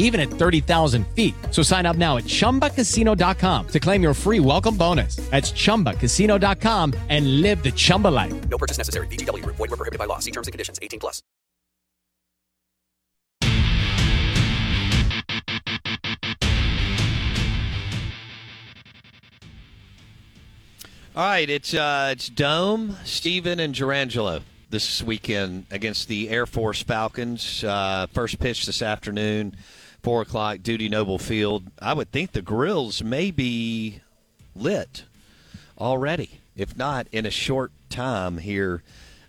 even at 30,000 feet. So sign up now at ChumbaCasino.com to claim your free welcome bonus. That's ChumbaCasino.com and live the Chumba life. No purchase necessary. VGW Group. Void were prohibited by law. See terms and conditions. 18 plus. All right, it's uh, it's Dohm, Stephen, and Jurrangelo this weekend against the Air Force Falcons. Uh, first pitch this afternoon, four o'clock, Dudy Noble Field. I would think the grills may be lit already, if not in a short time here.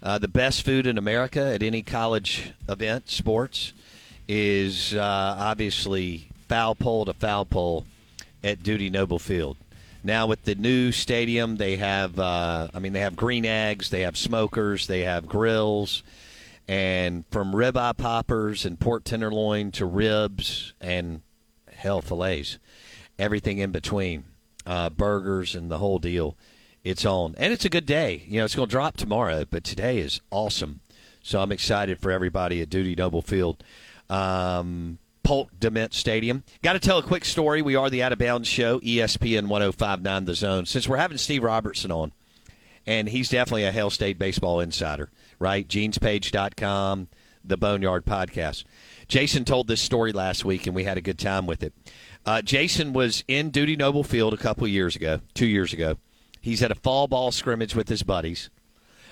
Uh, the best food in America at any college event, sports, is uh, obviously foul pole to foul pole at Dudy Noble Field. Now with the new stadium, they have uh, I mean they have green eggs, they have smokers, they have grills, and from ribeye poppers and pork tenderloin to ribs and hell fillets, everything in between, uh, burgers and the whole deal. It's on, and it's a good day. You know, it's going to drop tomorrow, but today is awesome. So I'm excited for everybody at Dudy Noble Field. Um, Polk DeMent Stadium. Got to tell a quick story. We are the Out of Bounds Show, ESPN 1059 The Zone. Since we're having Steve Robertson on, and he's definitely a Hail State baseball insider, right? GenesPage.com, the Boneyard Podcast. Jason told this story last week, and we had a good time with it. Uh, Jason was in Dudy Noble Field a couple years ago, two years ago. He's at a fall ball scrimmage with his buddies.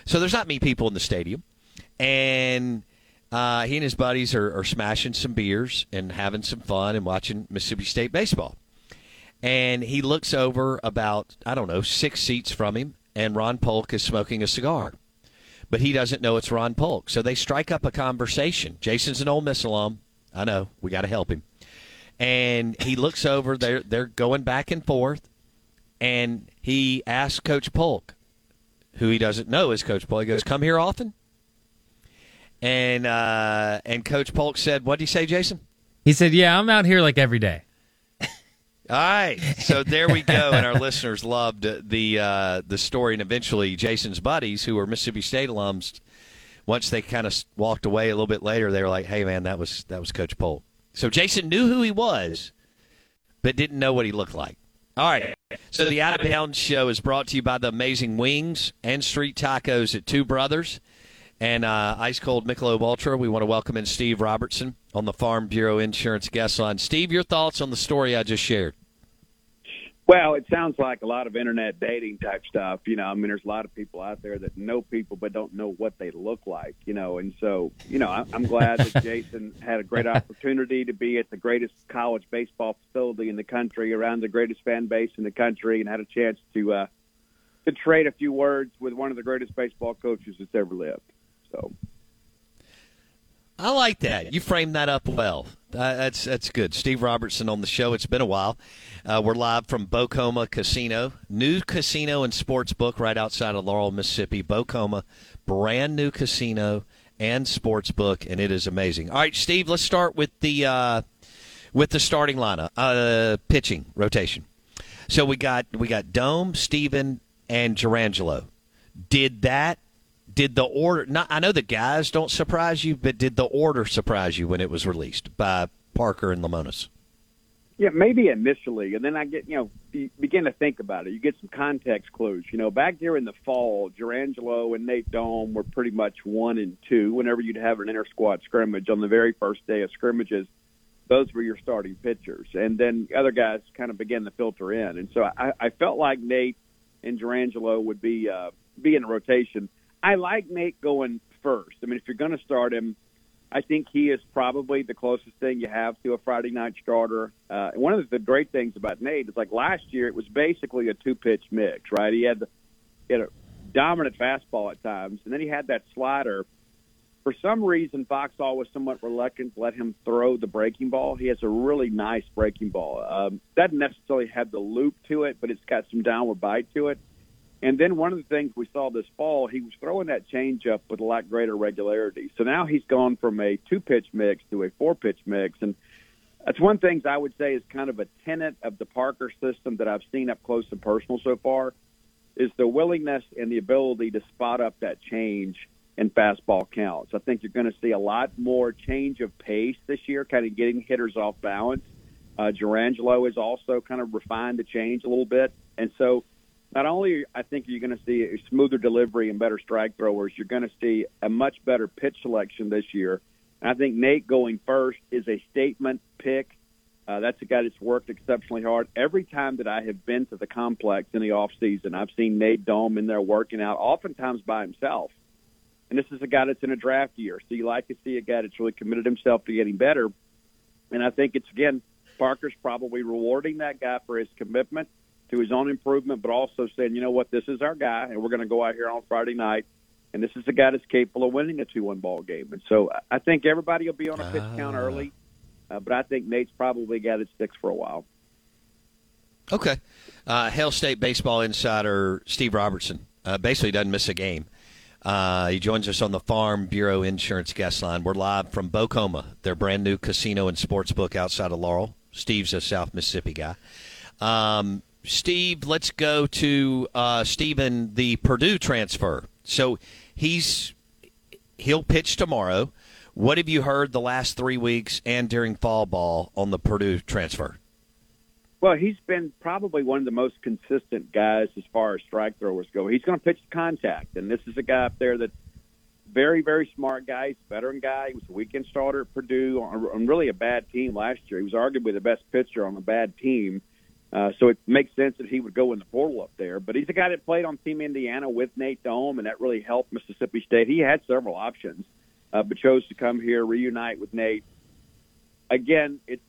So there's not many people in the stadium. And uh, he and his buddies are, are smashing some beers and having some fun and watching Mississippi State baseball. And he looks over about, I don't know, six seats from him, and Ron Polk is smoking a cigar. But he doesn't know it's Ron Polk. So they strike up a conversation. Jason's an Ole Miss alum. I know. We got to help him. And he looks over. They're, they're going back and forth. And he asks Coach Polk, who he doesn't know is Coach Polk. He goes, Come here often? And uh, and Coach Polk said, "What do you say, Jason?" He said, "Yeah, I'm out here like every day." All right, so there we go, and our listeners loved the uh, the story, and eventually Jason's buddies, who were Mississippi State alums, once they kind of walked away a little bit later, they were like, "Hey, man, that was that was Coach Polk." So Jason knew who he was, but didn't know what he looked like. All right, so the Out of Bounds show is brought to you by the amazing wings and street tacos at Two Brothers and uh, Ice Cold Michelob Ultra. We want to welcome in Steve Robertson on the Farm Bureau Insurance guest line. Steve, your thoughts on the story I just shared? Well, it sounds like a lot of internet dating type stuff. You know, I mean, there's a lot of people out there that know people but don't know what they look like. You know, and so you know, I- I'm glad that Jason had a great opportunity to be at the greatest college baseball facility in the country, around the greatest fan base in the country, and had a chance to uh, to trade a few words with one of the greatest baseball coaches that's ever lived. So I like that. You framed that up well. Uh, that's that's good. Steve Robertson on the show. It's been a while. Uh, we're live from Bok Homa Casino, new casino and sports book right outside of Laurel, Mississippi. Bok Homa, brand new casino and sports book, and it is amazing. All right, Steve. Let's start with the uh, with the starting lineup, uh, pitching rotation. So we got we got Dohm, Stephen, and Jurrangelo. Did that did the order not I know the guys don't surprise you, but did the order surprise you when it was released by Parker and Lemonis? Yeah, maybe initially, and then I get you know begin to think about it. You get some context clues. You know, back there in the fall, Jurrangelo and Nate Dohm were pretty much one and two. Whenever you'd have an inter squad scrimmage on the very first day of scrimmages, those were your starting pitchers, and then other guys kind of began to filter in. And so I, I felt like Nate and Jurrangelo would be uh, be in rotation. I like Nate going first. I mean, if you're going to start him, I think he is probably the closest thing you have to a Friday night starter. Uh, one of the great things about Nate is like last year, it was basically a two pitch mix, right? He had the, he had a dominant fastball at times, and then he had that slider. For some reason, Foxhall was somewhat reluctant to let him throw the breaking ball. He has a really nice breaking ball. Um, doesn't necessarily have the loop to it, but it's got some downward bite to it. And then one of the things we saw this fall, he was throwing that changeup with a lot greater regularity. So now he's gone from a two pitch mix to a four pitch mix. And that's one thing I would say is kind of a tenet of the Parker system that I've seen up close and personal so far is the willingness and the ability to spot up that change in fastball counts. I think you're going to see a lot more change of pace this year, kind of getting hitters off balance. Uh, Jurrangelo has also kind of refined the change a little bit. And so not only I think you're going to see a smoother delivery and better strike throwers, you're going to see a much better pitch selection this year. I think Nate going first is a statement pick. Uh, that's a guy that's worked exceptionally hard. Every time that I have been to the complex in the off season, I've seen Nate Dohm in there working out, oftentimes by himself. And this is a guy that's in a draft year, so you like to see a guy that's really committed himself to getting better. And I think it's again, Parker's probably rewarding that guy for his commitment to his own improvement, but also saying, you know what, this is our guy, and we're going to go out here on Friday night, and this is the guy that's capable of winning a two-one ball game. And so I think everybody will be on a pitch count early. Uh, but I think Nate's probably a guy that sticks for a while. Okay. Uh, Hail State baseball insider Steve Robertson uh, basically doesn't miss a game. Uh, he joins us on the Farm Bureau Insurance guest line. We're live from Bok Homa, their brand new casino and sports book outside of Laurel. Steve's a South Mississippi guy. Um, Steve, let's go to uh, Stephen, the Purdue transfer. So he's he'll pitch tomorrow. What have you heard the last three weeks and during fall ball on the Purdue transfer? Well, he's been probably one of the most consistent guys as far as strike throwers go. He's going to pitch contact, and this is a guy up there that's very, very smart guy. He's a veteran guy. He was a weekend starter at Purdue on, on really a bad team last year. He was arguably the best pitcher on a bad team. Uh, so it makes sense that he would go in the portal up there. But he's a guy that played on Team Indiana with Nate Dohm, and that really helped Mississippi State. He had several options, uh, but chose to come here, reunite with Nate. Again, it's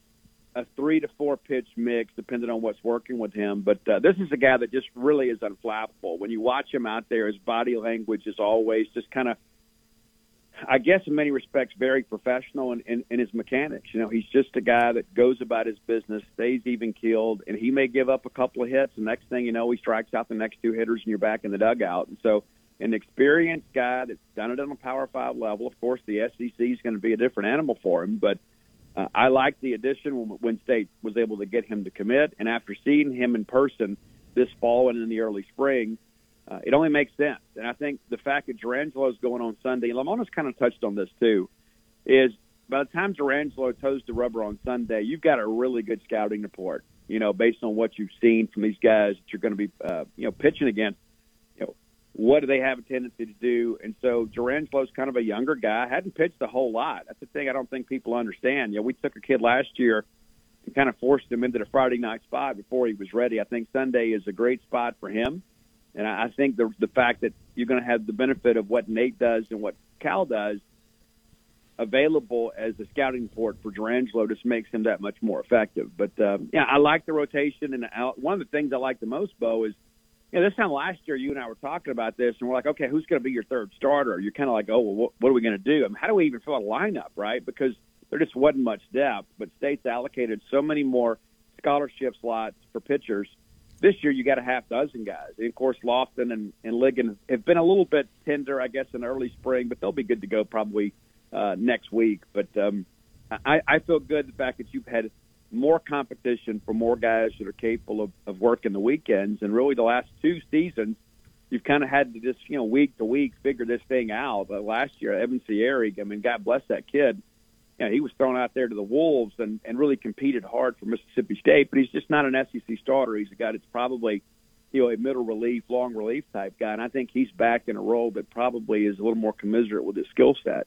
a three to four pitch mix, depending on what's working with him. But uh, this is a guy that just really is unflappable. When you watch him out there, his body language is always just kind of I guess in many respects very professional in, in, in his mechanics. You know, he's just a guy that goes about his business, stays even keeled, and he may give up a couple of hits. The next thing you know, he strikes out the next two hitters, and you're back in the dugout. And so, an experienced guy that's done it on a Power Five level. Of course, the SEC is going to be a different animal for him, but uh, I like the addition when, when State was able to get him to commit. And after seeing him in person this fall and in the early spring uh, it only makes sense. And I think the fact that Jurrangelo is going on Sunday, Lemonis kind of touched on this too, is by the time Jurrangelo toes the rubber on Sunday, you've got a really good scouting report. You know, based on what you've seen from these guys that you're going to be, uh, you know, pitching against. You know, what do they have a tendency to do? And so Jurrangelo's kind of a younger guy, hadn't pitched a whole lot. That's the thing I don't think people understand. You know, we took a kid last year and kind of forced him into the Friday night spot before he was ready. I think Sunday is a great spot for him. And I think the the fact that you're going to have the benefit of what Nate does and what Khal does available as a scouting report for Jurrangelo just makes him that much more effective. But um, yeah, I like the rotation, and I, one of the things I like the most, Bo, is you know, this time last year you and I were talking about this, and we're like, okay, who's going to be your third starter? You're kind of like, oh, well, what, what are we going to do? I mean, how do we even fill a lineup, right? Because there just wasn't much depth, but State's allocated so many more scholarship slots for pitchers this year you got a half dozen guys. And of course, Lofton and, and Ligon have been a little bit tender, I guess, in early spring, but they'll be good to go probably uh, next week. But um, I, I feel good the fact that you've had more competition for more guys that are capable of, of working the weekends. And really, the last two seasons, you've kind of had to just, you know, week to week figure this thing out. But last year, Evan Siary, I mean, God bless that kid you know, he was thrown out there to the wolves and, and really competed hard for Mississippi State, but he's just not an SEC starter. He's a guy that's probably, you know, a middle relief, long relief type guy, and I think he's back in a role that probably is a little more commensurate with his skill set.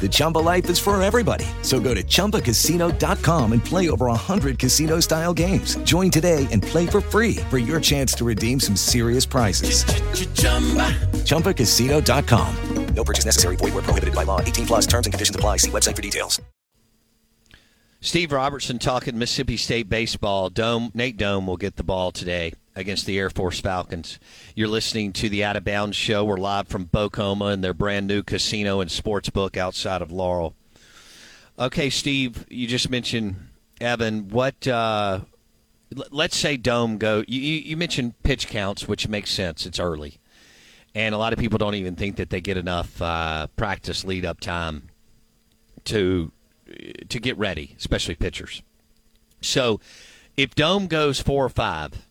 The Chumba life is for everybody. So go to ChumbaCasino.com and play over 100 casino-style games. Join today and play for free for your chance to redeem some serious prizes. ChumbaCasino.com. No purchase necessary. Void were prohibited by law. 18 plus terms and conditions apply. See website for details. Steve Robertson talking Mississippi State baseball. Dohm Nate Dohm will get the ball today against the Air Force Falcons. You're listening to the Out of Bounds show. We're live from Bok Homa and their brand new casino and sports book outside of Laurel. Okay, Steve, you just mentioned Evan. What? Uh, let's say Dohm go. You, you mentioned pitch counts, which makes sense. It's early, and a lot of people don't even think that they get enough uh, practice lead up time to to get ready, especially pitchers. So, if Dohm goes four or five,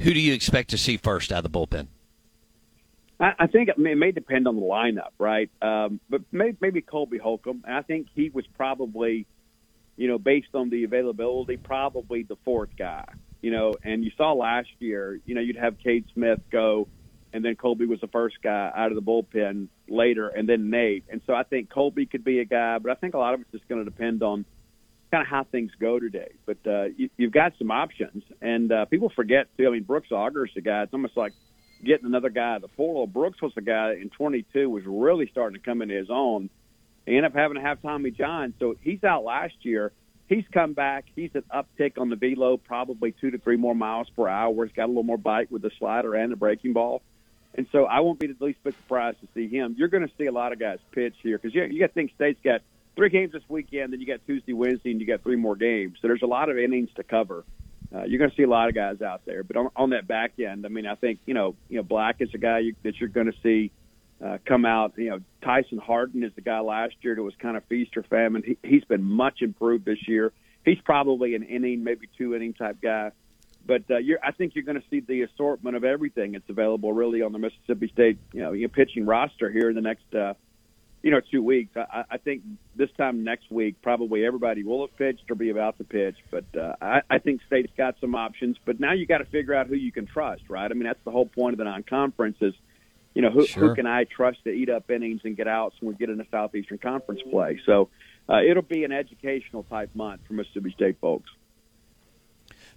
who do you expect to see first out of the bullpen? I, I think it may, it may depend on the lineup, right? Um, but may, maybe Colby Holcomb. I think he was probably, you know, based on the availability, probably the fourth guy. You know, and you saw last year, you know, you'd have Cade Smith go, and then Colby was the first guy out of the bullpen later, and then Nate. And so I think Colby could be a guy, but I think a lot of it's just going to depend on kind of how things go today. But uh, you, you've got some options, and uh, people forget too. I mean, Brooks Auger's the guy. It's almost like getting another guy at the portal. Brooks was the guy in 22 was really starting to come into his own. He ended up having to have Tommy John, so he's out last year. He's come back. He's an uptick on the velo, probably two to three more miles per hour. He's got a little more bite with the slider and the breaking ball. And so I won't be the least bit surprised to see him. You're going to see a lot of guys pitch here because you, you got to think State's got three games this weekend, then you got Tuesday, Wednesday, and you got three more games. So there's a lot of innings to cover. Uh, you're going to see a lot of guys out there, but on, on that back end, I mean, I think you know, you know, Black is a guy you, that you're going to see uh, come out. You know, Tyson Hardin is the guy last year that was kind of feast or famine. He, he's been much improved this year. He's probably an inning, maybe two inning type guy. But uh, you're, I think you're going to see the assortment of everything that's available really on the Mississippi State, you know, pitching roster here in the next, uh, you know, two weeks. I, I think this time next week, probably everybody will have pitched or be about to pitch. But uh, I, I think State's got some options. But now you got to figure out who you can trust, right? I mean, that's the whole point of the non-conference is, you know, who, Sure. who can I trust to eat up innings and get outs when we get into Southeastern Conference play? So uh, it'll be an educational type month for Mississippi State folks.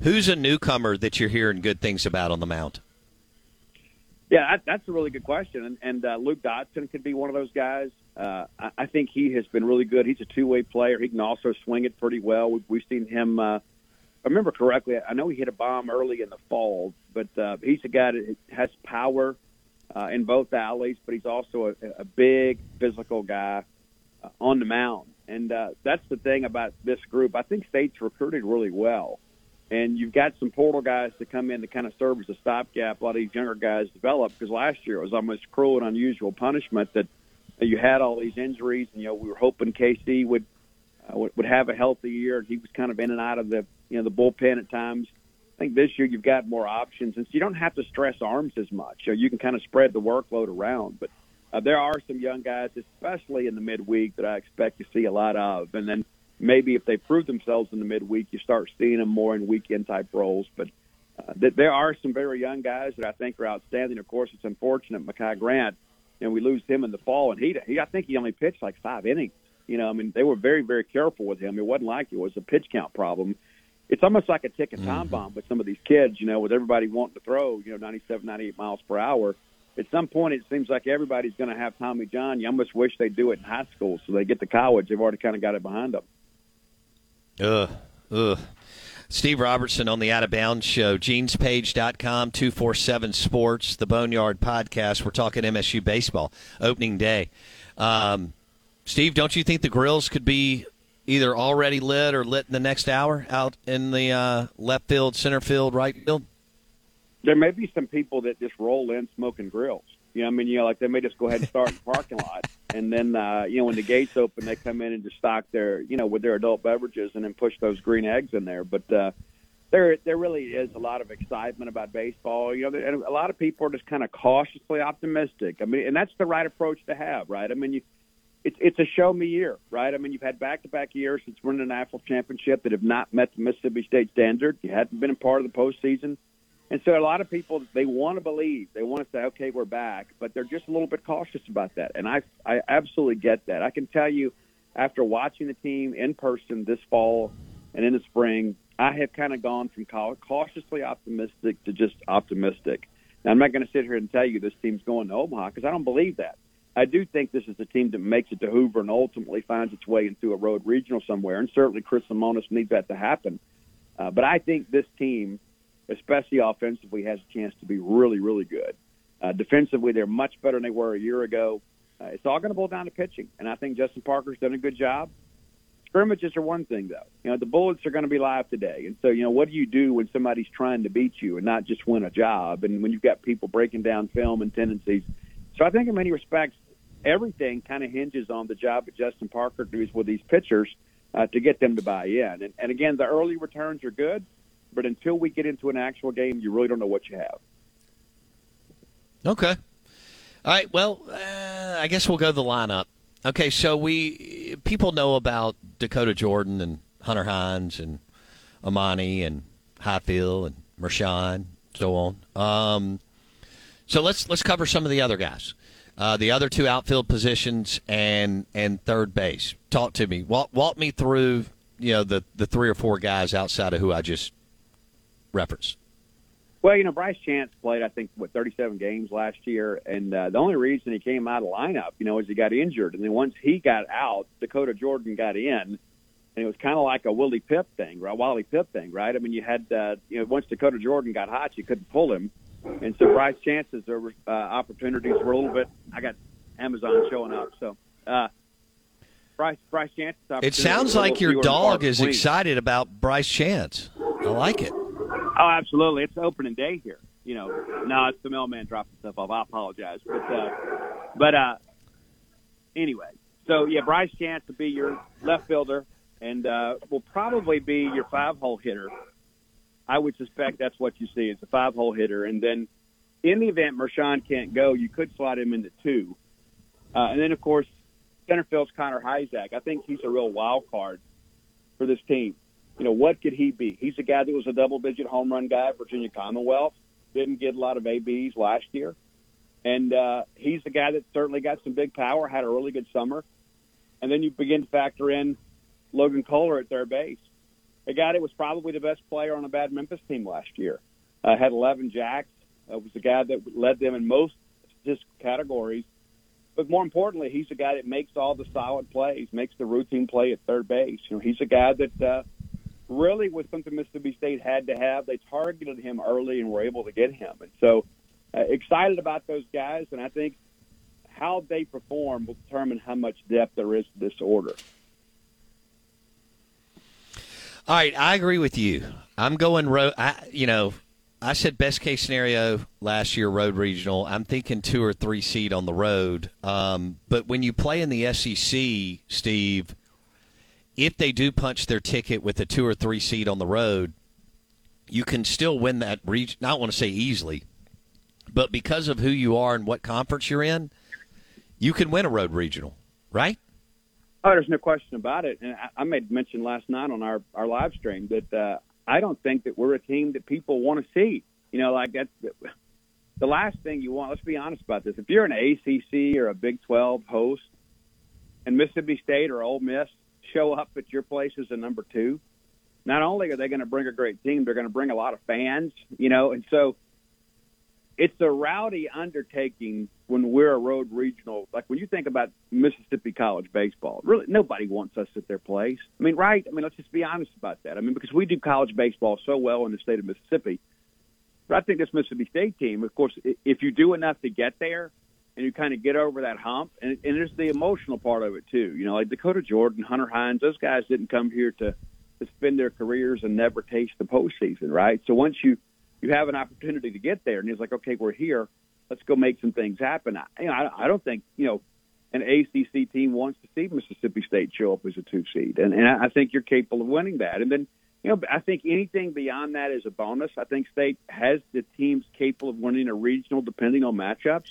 Who's a newcomer that you're hearing good things about on the mound? Yeah, that, that's a really good question, and, and uh, Luke Dodson could be one of those guys. Uh, I, I think he has been really good. He's a two-way player. He can also swing it pretty well. We've, we've seen him. Uh, I remember correctly, I know he hit a bomb early in the fall, but uh, he's a guy that has power uh, in both alleys. But he's also a, a big physical guy uh, on the mound, and uh, that's the thing about this group. I think State's recruited really well and you've got some portal guys to come in to kind of serve as a stopgap. A lot of these younger guys develop because last year it was almost cruel and unusual punishment that you had all these injuries, and you know we were hoping KC would uh, would, have a healthy year. He was kind of in and out of the you know the bullpen at times. I think this year you've got more options, and so you don't have to stress arms as much. So you can kind of spread the workload around. But uh, there are some young guys, especially in the midweek, that I expect to see a lot of, and then maybe if they prove themselves in the midweek, you start seeing them more in weekend type roles. But uh, th- there are some very young guys that I think are outstanding. Of course, it's unfortunate Makai Grant know, we lose him in the fall, and he, he I think he only pitched like five innings. You know, I mean, they were very, very careful with him. It wasn't like it was a pitch count problem. It's almost like a ticking time bomb with some of these kids. You know, with everybody wanting to throw, you know, 97, 98 miles per hour. At some point, it seems like everybody's going to have Tommy John. You almost wish they do it in high school, so they get to college. They've already kind of got it behind them. Ugh, ugh. Steve Robertson on the Out of Bounds Show, genespage.com, 247 Sports, the Boneyard Podcast. We're talking MSU baseball, opening day. Um, Steve, don't you think the grills could be either already lit or lit in the next hour out in the uh, left field, center field, right field? There may be some people that just roll in smoking grills. You know, I mean, you know, like they may just go ahead and start in the parking lot, and then uh, you know, when the gates open, they come in and just stock their, you know, with their adult beverages, and then push those green eggs in there. But uh, there, there really is a lot of excitement about baseball. You know, and a lot of people are just kind of cautiously optimistic. I mean, and that's the right approach to have, right? I mean, you, it's it's a show me year, right? I mean, you've had back to back years since winning a national championship that have not met the Mississippi State standard. You hadn't been a part of the postseason. And so a lot of people they want to believe, they want to say, okay, we're back, but they're just a little bit cautious about that. And I I absolutely get that. I can tell you, after watching the team in person this fall and in the spring, I have kind of gone from cautiously optimistic to just optimistic. Now I'm not going to sit here and tell you this team's going to Omaha because I don't believe that. I do think this is a team that makes it to Hoover and ultimately finds its way into a road regional somewhere, and certainly Chris Lemonis needs that to happen. Uh, but I think this team especially offensively, has a chance to be really, really good. Uh, defensively, they're much better than they were a year ago. Uh, it's all going to boil down to pitching, and I think Justin Parker's done a good job. Scrimmages are one thing, though. You know, the Bullets are going to be live today, and so you know, what do you do when somebody's trying to beat you and not just win a job, and when you've got people breaking down film and tendencies? So I think, in many respects, everything kind of hinges on the job that Justin Parker does with these pitchers uh, to get them to buy in. And, and again, the early returns are good but until we get into an actual game, you really don't know what you have. Okay. All right. Well, uh, I guess we'll go to the lineup. Okay, so we people know about Dakota Jordan and Hunter Hines and Amani and Highfield and Mershon, so on. Um, so let's let's cover some of the other guys, uh, the other two outfield positions and and third base. Talk to me. Walk walk me through you know the the three or four guys outside of who I just reference? Well, you know, Bryce Chance played, I think, what 37 games last year, and uh, the only reason he came out of lineup, you know, is he got injured, and then once he got out, Dakota Jordan got in, and it was kind of like a Willie Pip thing, right? Wally Pipp thing, right? I mean, you had, uh, you know, once Dakota Jordan got hot, you couldn't pull him, and so Bryce Chance's uh, opportunities were a little bit. I got Amazon showing up, so. Uh, Bryce, Bryce Chance. It sounds like your dog is excited about Bryce Chance. I like it. Oh, absolutely. It's opening day here. You know, no, it's the mailman dropping stuff off. I apologize, but uh, but uh, anyway. So yeah, Bryce Chance to be your left fielder, and uh, will probably be your five hole hitter. I would suspect that's what you see. It's a five hole hitter, and then in the event Mershon can't go, you could slot him into two, uh, and then of course center field's Connor Hujsak. I think he's a real wild card for this team you know, what could he be? He's a guy that was a double digit home run guy at Virginia Commonwealth, didn't get a lot of ABs last year. And uh, he's the guy that certainly got some big power, had a really good summer. And then you begin to factor in Logan Kohler at third base, a guy that was probably the best player on a bad Memphis team last year. Uh, had 11 jacks. Uh, was the guy that led them in most statistical categories. But more importantly, he's a guy that makes all the solid plays, makes the routine play at third base. You know, he's a guy that uh, really was something Mississippi State had to have. They targeted him early and were able to get him. And so uh, excited about those guys, and I think how they perform will determine how much depth there is to this order. All right, I agree with you. I'm going road. I, you know, I said best case scenario last year road regional. I'm thinking two or three seed on the road. Um, but when you play in the SEC, Steve, if they do punch their ticket with a two or three seed on the road, you can still win that region. I don't want to say easily, but because of who you are and what conference you're in, you can win a road regional, right? Oh, there's no question about it. And I, made mention last night on our, our live stream that uh, I don't think that we're a team that people want to see. You know, like that's the last thing you want. Let's be honest about this. If you're an ACC or a Big 12 host, and Mississippi State or Ole Miss show up at your place as a number two, not only are they going to bring a great team, they're going to bring a lot of fans, you know, and so it's a rowdy undertaking when we're a road regional. Like when you think about Mississippi college baseball, really nobody wants us at their place. I mean, right? I mean, let's just be honest about that. I mean, because we do college baseball so well in the state of Mississippi. But I think this Mississippi State team, of course, if you do enough to get there and you kind of get over that hump, and, and there's the emotional part of it too. You know, like Dakota Jordan, Hunter Hines, those guys didn't come here to to spend their careers and never taste the postseason, right? So once you you have an opportunity to get there, and he's like, okay, we're here, let's go make some things happen. I, you know, I, I don't think you know an ACC team wants to see Mississippi State show up as a two seed, and and I think you're capable of winning that. And then you know, I think anything beyond that is a bonus. I think State has the teams capable of winning a regional depending on matchups.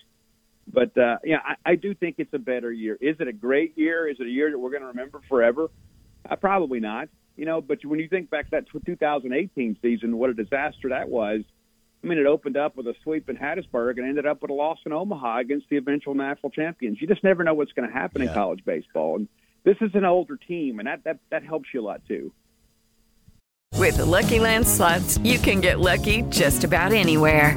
But uh, yeah, I, I do think it's a better year. Is it a great year? Is it a year that we're going to remember forever? Uh, probably not you know, but when you think back to that 2018 season, what a disaster that was. I mean, it opened up with a sweep in Hattiesburg and ended up with a loss in Omaha against the eventual national champions. You just never know what's going to happen Yeah. in college baseball, and this is an older team, and that that that helps you a lot too. With the Lucky Land slots, you can get lucky just about anywhere.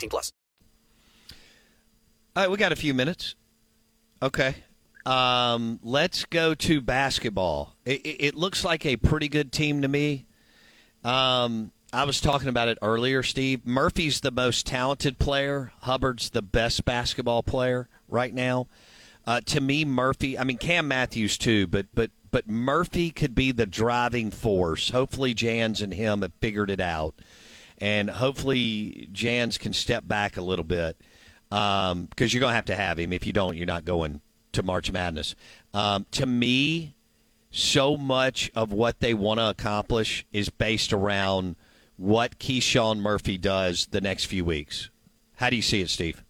plus. All right, we got a few minutes. Okay. Um, let's go to basketball. It, it, it looks like a pretty good team to me. Um, I was talking about it earlier, Steve. Murphy's the most talented player. Hubbard's the best basketball player right now. Uh, to me, Murphy. I mean, Cam Matthews too, but but but Murphy could be the driving force. Hopefully, Jans and him have figured it out, and hopefully Jans can step back a little bit because you're going to have to have him. If you don't, you're not going to March Madness. Um, to me, so much of what they want to accomplish is based around what KeShawn Murphy does the next few weeks. How do you see it, Steve?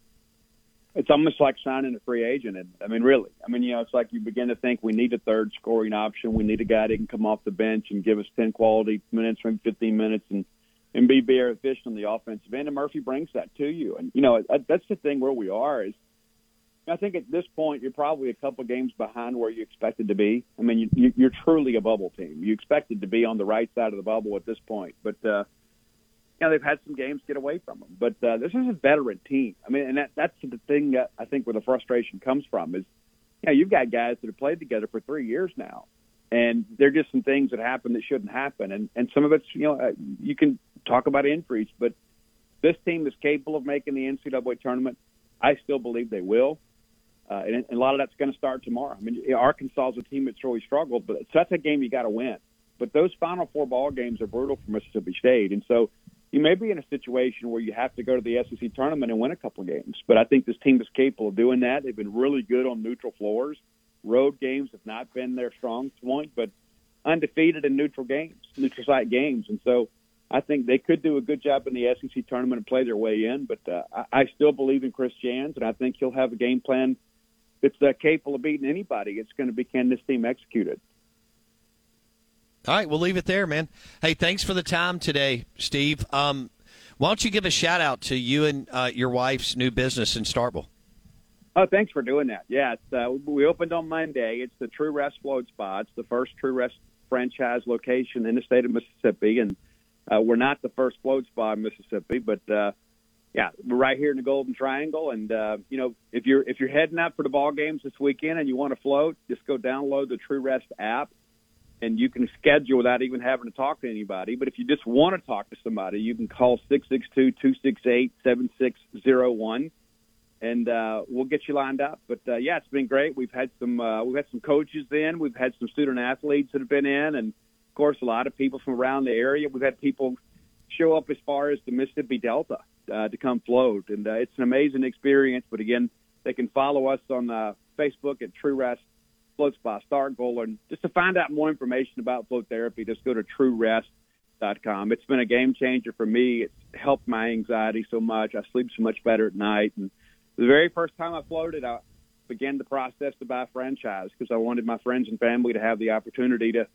It's almost like signing a free agent. I mean, really, I mean, you know, it's like you begin to think we need a third scoring option. We need a guy that can come off the bench and give us ten quality minutes, maybe fifteen minutes, and and be very efficient on the offensive end. And Murphy brings that to you. And you know, that's the thing where we are is. I think at this point you're probably a couple games behind where you expected to be. I mean, you, you, you're truly a bubble team. You expected to be on the right side of the bubble at this point, but uh, you know they've had some games get away from them. But uh, this is a veteran team. I mean, and that, that's the thing that I think where the frustration comes from is, you know, you've got guys that have played together for three years now, and there are just some things that happen that shouldn't happen, and and some of it's you know uh, you can talk about injuries, but this team is capable of making the NCAA tournament. I still believe they will. Uh, and, and a lot of that's going to start tomorrow. I mean, Arkansas is a team that's really struggled, but so that's a game you got to win. But those Final Four ball games are brutal for Mississippi State, and so you may be in a situation where you have to go to the SEC tournament and win a couple of games. But I think this team is capable of doing that. They've been really good on neutral floors. Road games have not been their strong point, but undefeated in neutral games, neutral site games, and so I think they could do a good job in the SEC tournament and play their way in. But uh, I, I still believe in Chris Jans, and I think he'll have a game plan that's uh, capable of beating anybody. It's going to be can this team execute it? All right, we'll leave it there, man. Hey, thanks for the time today, Steve. Um, why don't you give a shout out to you and uh, your wife's new business in Starkville? Oh, thanks for doing that. Yeah, it's, uh, we opened on Monday. It's the True Rest Float Spa. It's the first True Rest franchise location in the state of Mississippi, and uh, we're not the first float spa in Mississippi, but uh, yeah, we're right here in the Golden Triangle, and uh, you know, if you're if you're heading out for the ball games this weekend and you want to float, just go download the True Rest app, and you can schedule without even having to talk to anybody. But if you just want to talk to somebody, you can call six six two two six eight seven six zero one, and uh, we'll get you lined up. But uh, yeah, it's been great. We've had some uh, we've had some coaches in, we've had some student athletes that have been in, and of course a lot of people from around the area. We've had people show up as far as the Mississippi Delta uh, to come float, and uh, it's an amazing experience. But again, they can follow us on uh, Facebook at True Rest Floats by Starkville, and just to find out more information about float therapy, just go to TrueRest.com. It's been a game changer for me. It's helped my anxiety so much. I sleep so much better at night, and the very first time I floated, I began the process to buy a franchise because I wanted my friends and family to have the opportunity to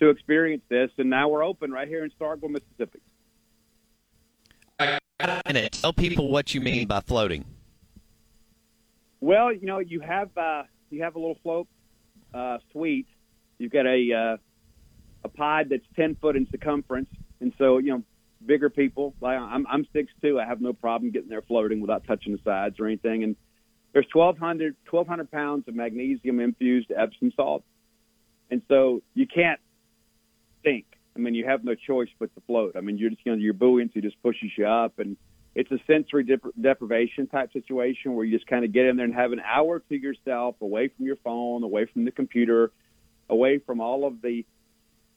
to experience this. And now we're open right here in Starkville, Mississippi. minute. Tell people what you mean by floating. Well, you know, you have uh, you have a little float uh, suite. You've got a uh, a pod that's ten foot in circumference, and so you know, bigger people. Like I'm I'm six two. I have no problem getting there floating without touching the sides or anything. And there's 1,200, 1,200 pounds of magnesium infused Epsom salt, and so you can't sink. I mean, you have no choice but to float. I mean, you're just you know your buoyancy just pushes you up, and it's a sensory dep- deprivation type situation where you just kind of get in there and have an hour to yourself, away from your phone, away from the computer, away from all of the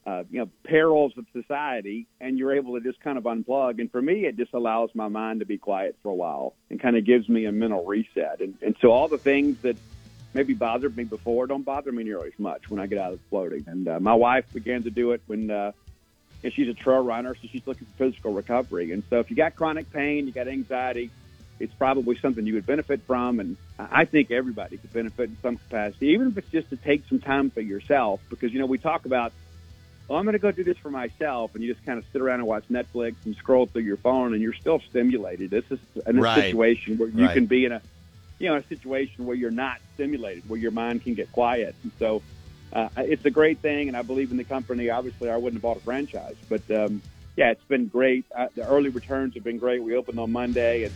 uh, you know perils of society, and you're able to just kind of unplug. And for me, it just allows my mind to be quiet for a while and kind of gives me a mental reset. And, and so all the things that maybe bothered me before don't bother me nearly as much when I get out of floating. And uh, my wife began to do it when. Uh, and she's a trail runner, so she's looking for physical recovery. And so, if you got chronic pain, you got anxiety, it's probably something you would benefit from. And I think everybody could benefit in some capacity, even if it's just to take some time for yourself. Because you know, we talk about, well, I'm going to go do this for myself, and you just kind of sit around and watch Netflix and scroll through your phone, and you're still stimulated. This is a Right. situation where you Right. can be in a, you know, a situation where you're not stimulated, where your mind can get quiet. And so, uh, it's a great thing, and I believe in the company. Obviously, I wouldn't have bought a franchise, but um, yeah, it's been great. Uh, the early returns have been great. We opened on Monday, and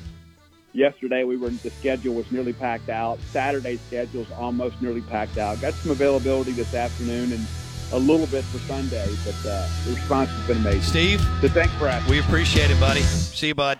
yesterday we were the schedule was nearly packed out. Saturday's schedule is almost nearly packed out. Got some availability this afternoon and a little bit for Sunday, but uh, the response has been amazing. Steve, so thanks for asking. We appreciate it, buddy. See you, bud.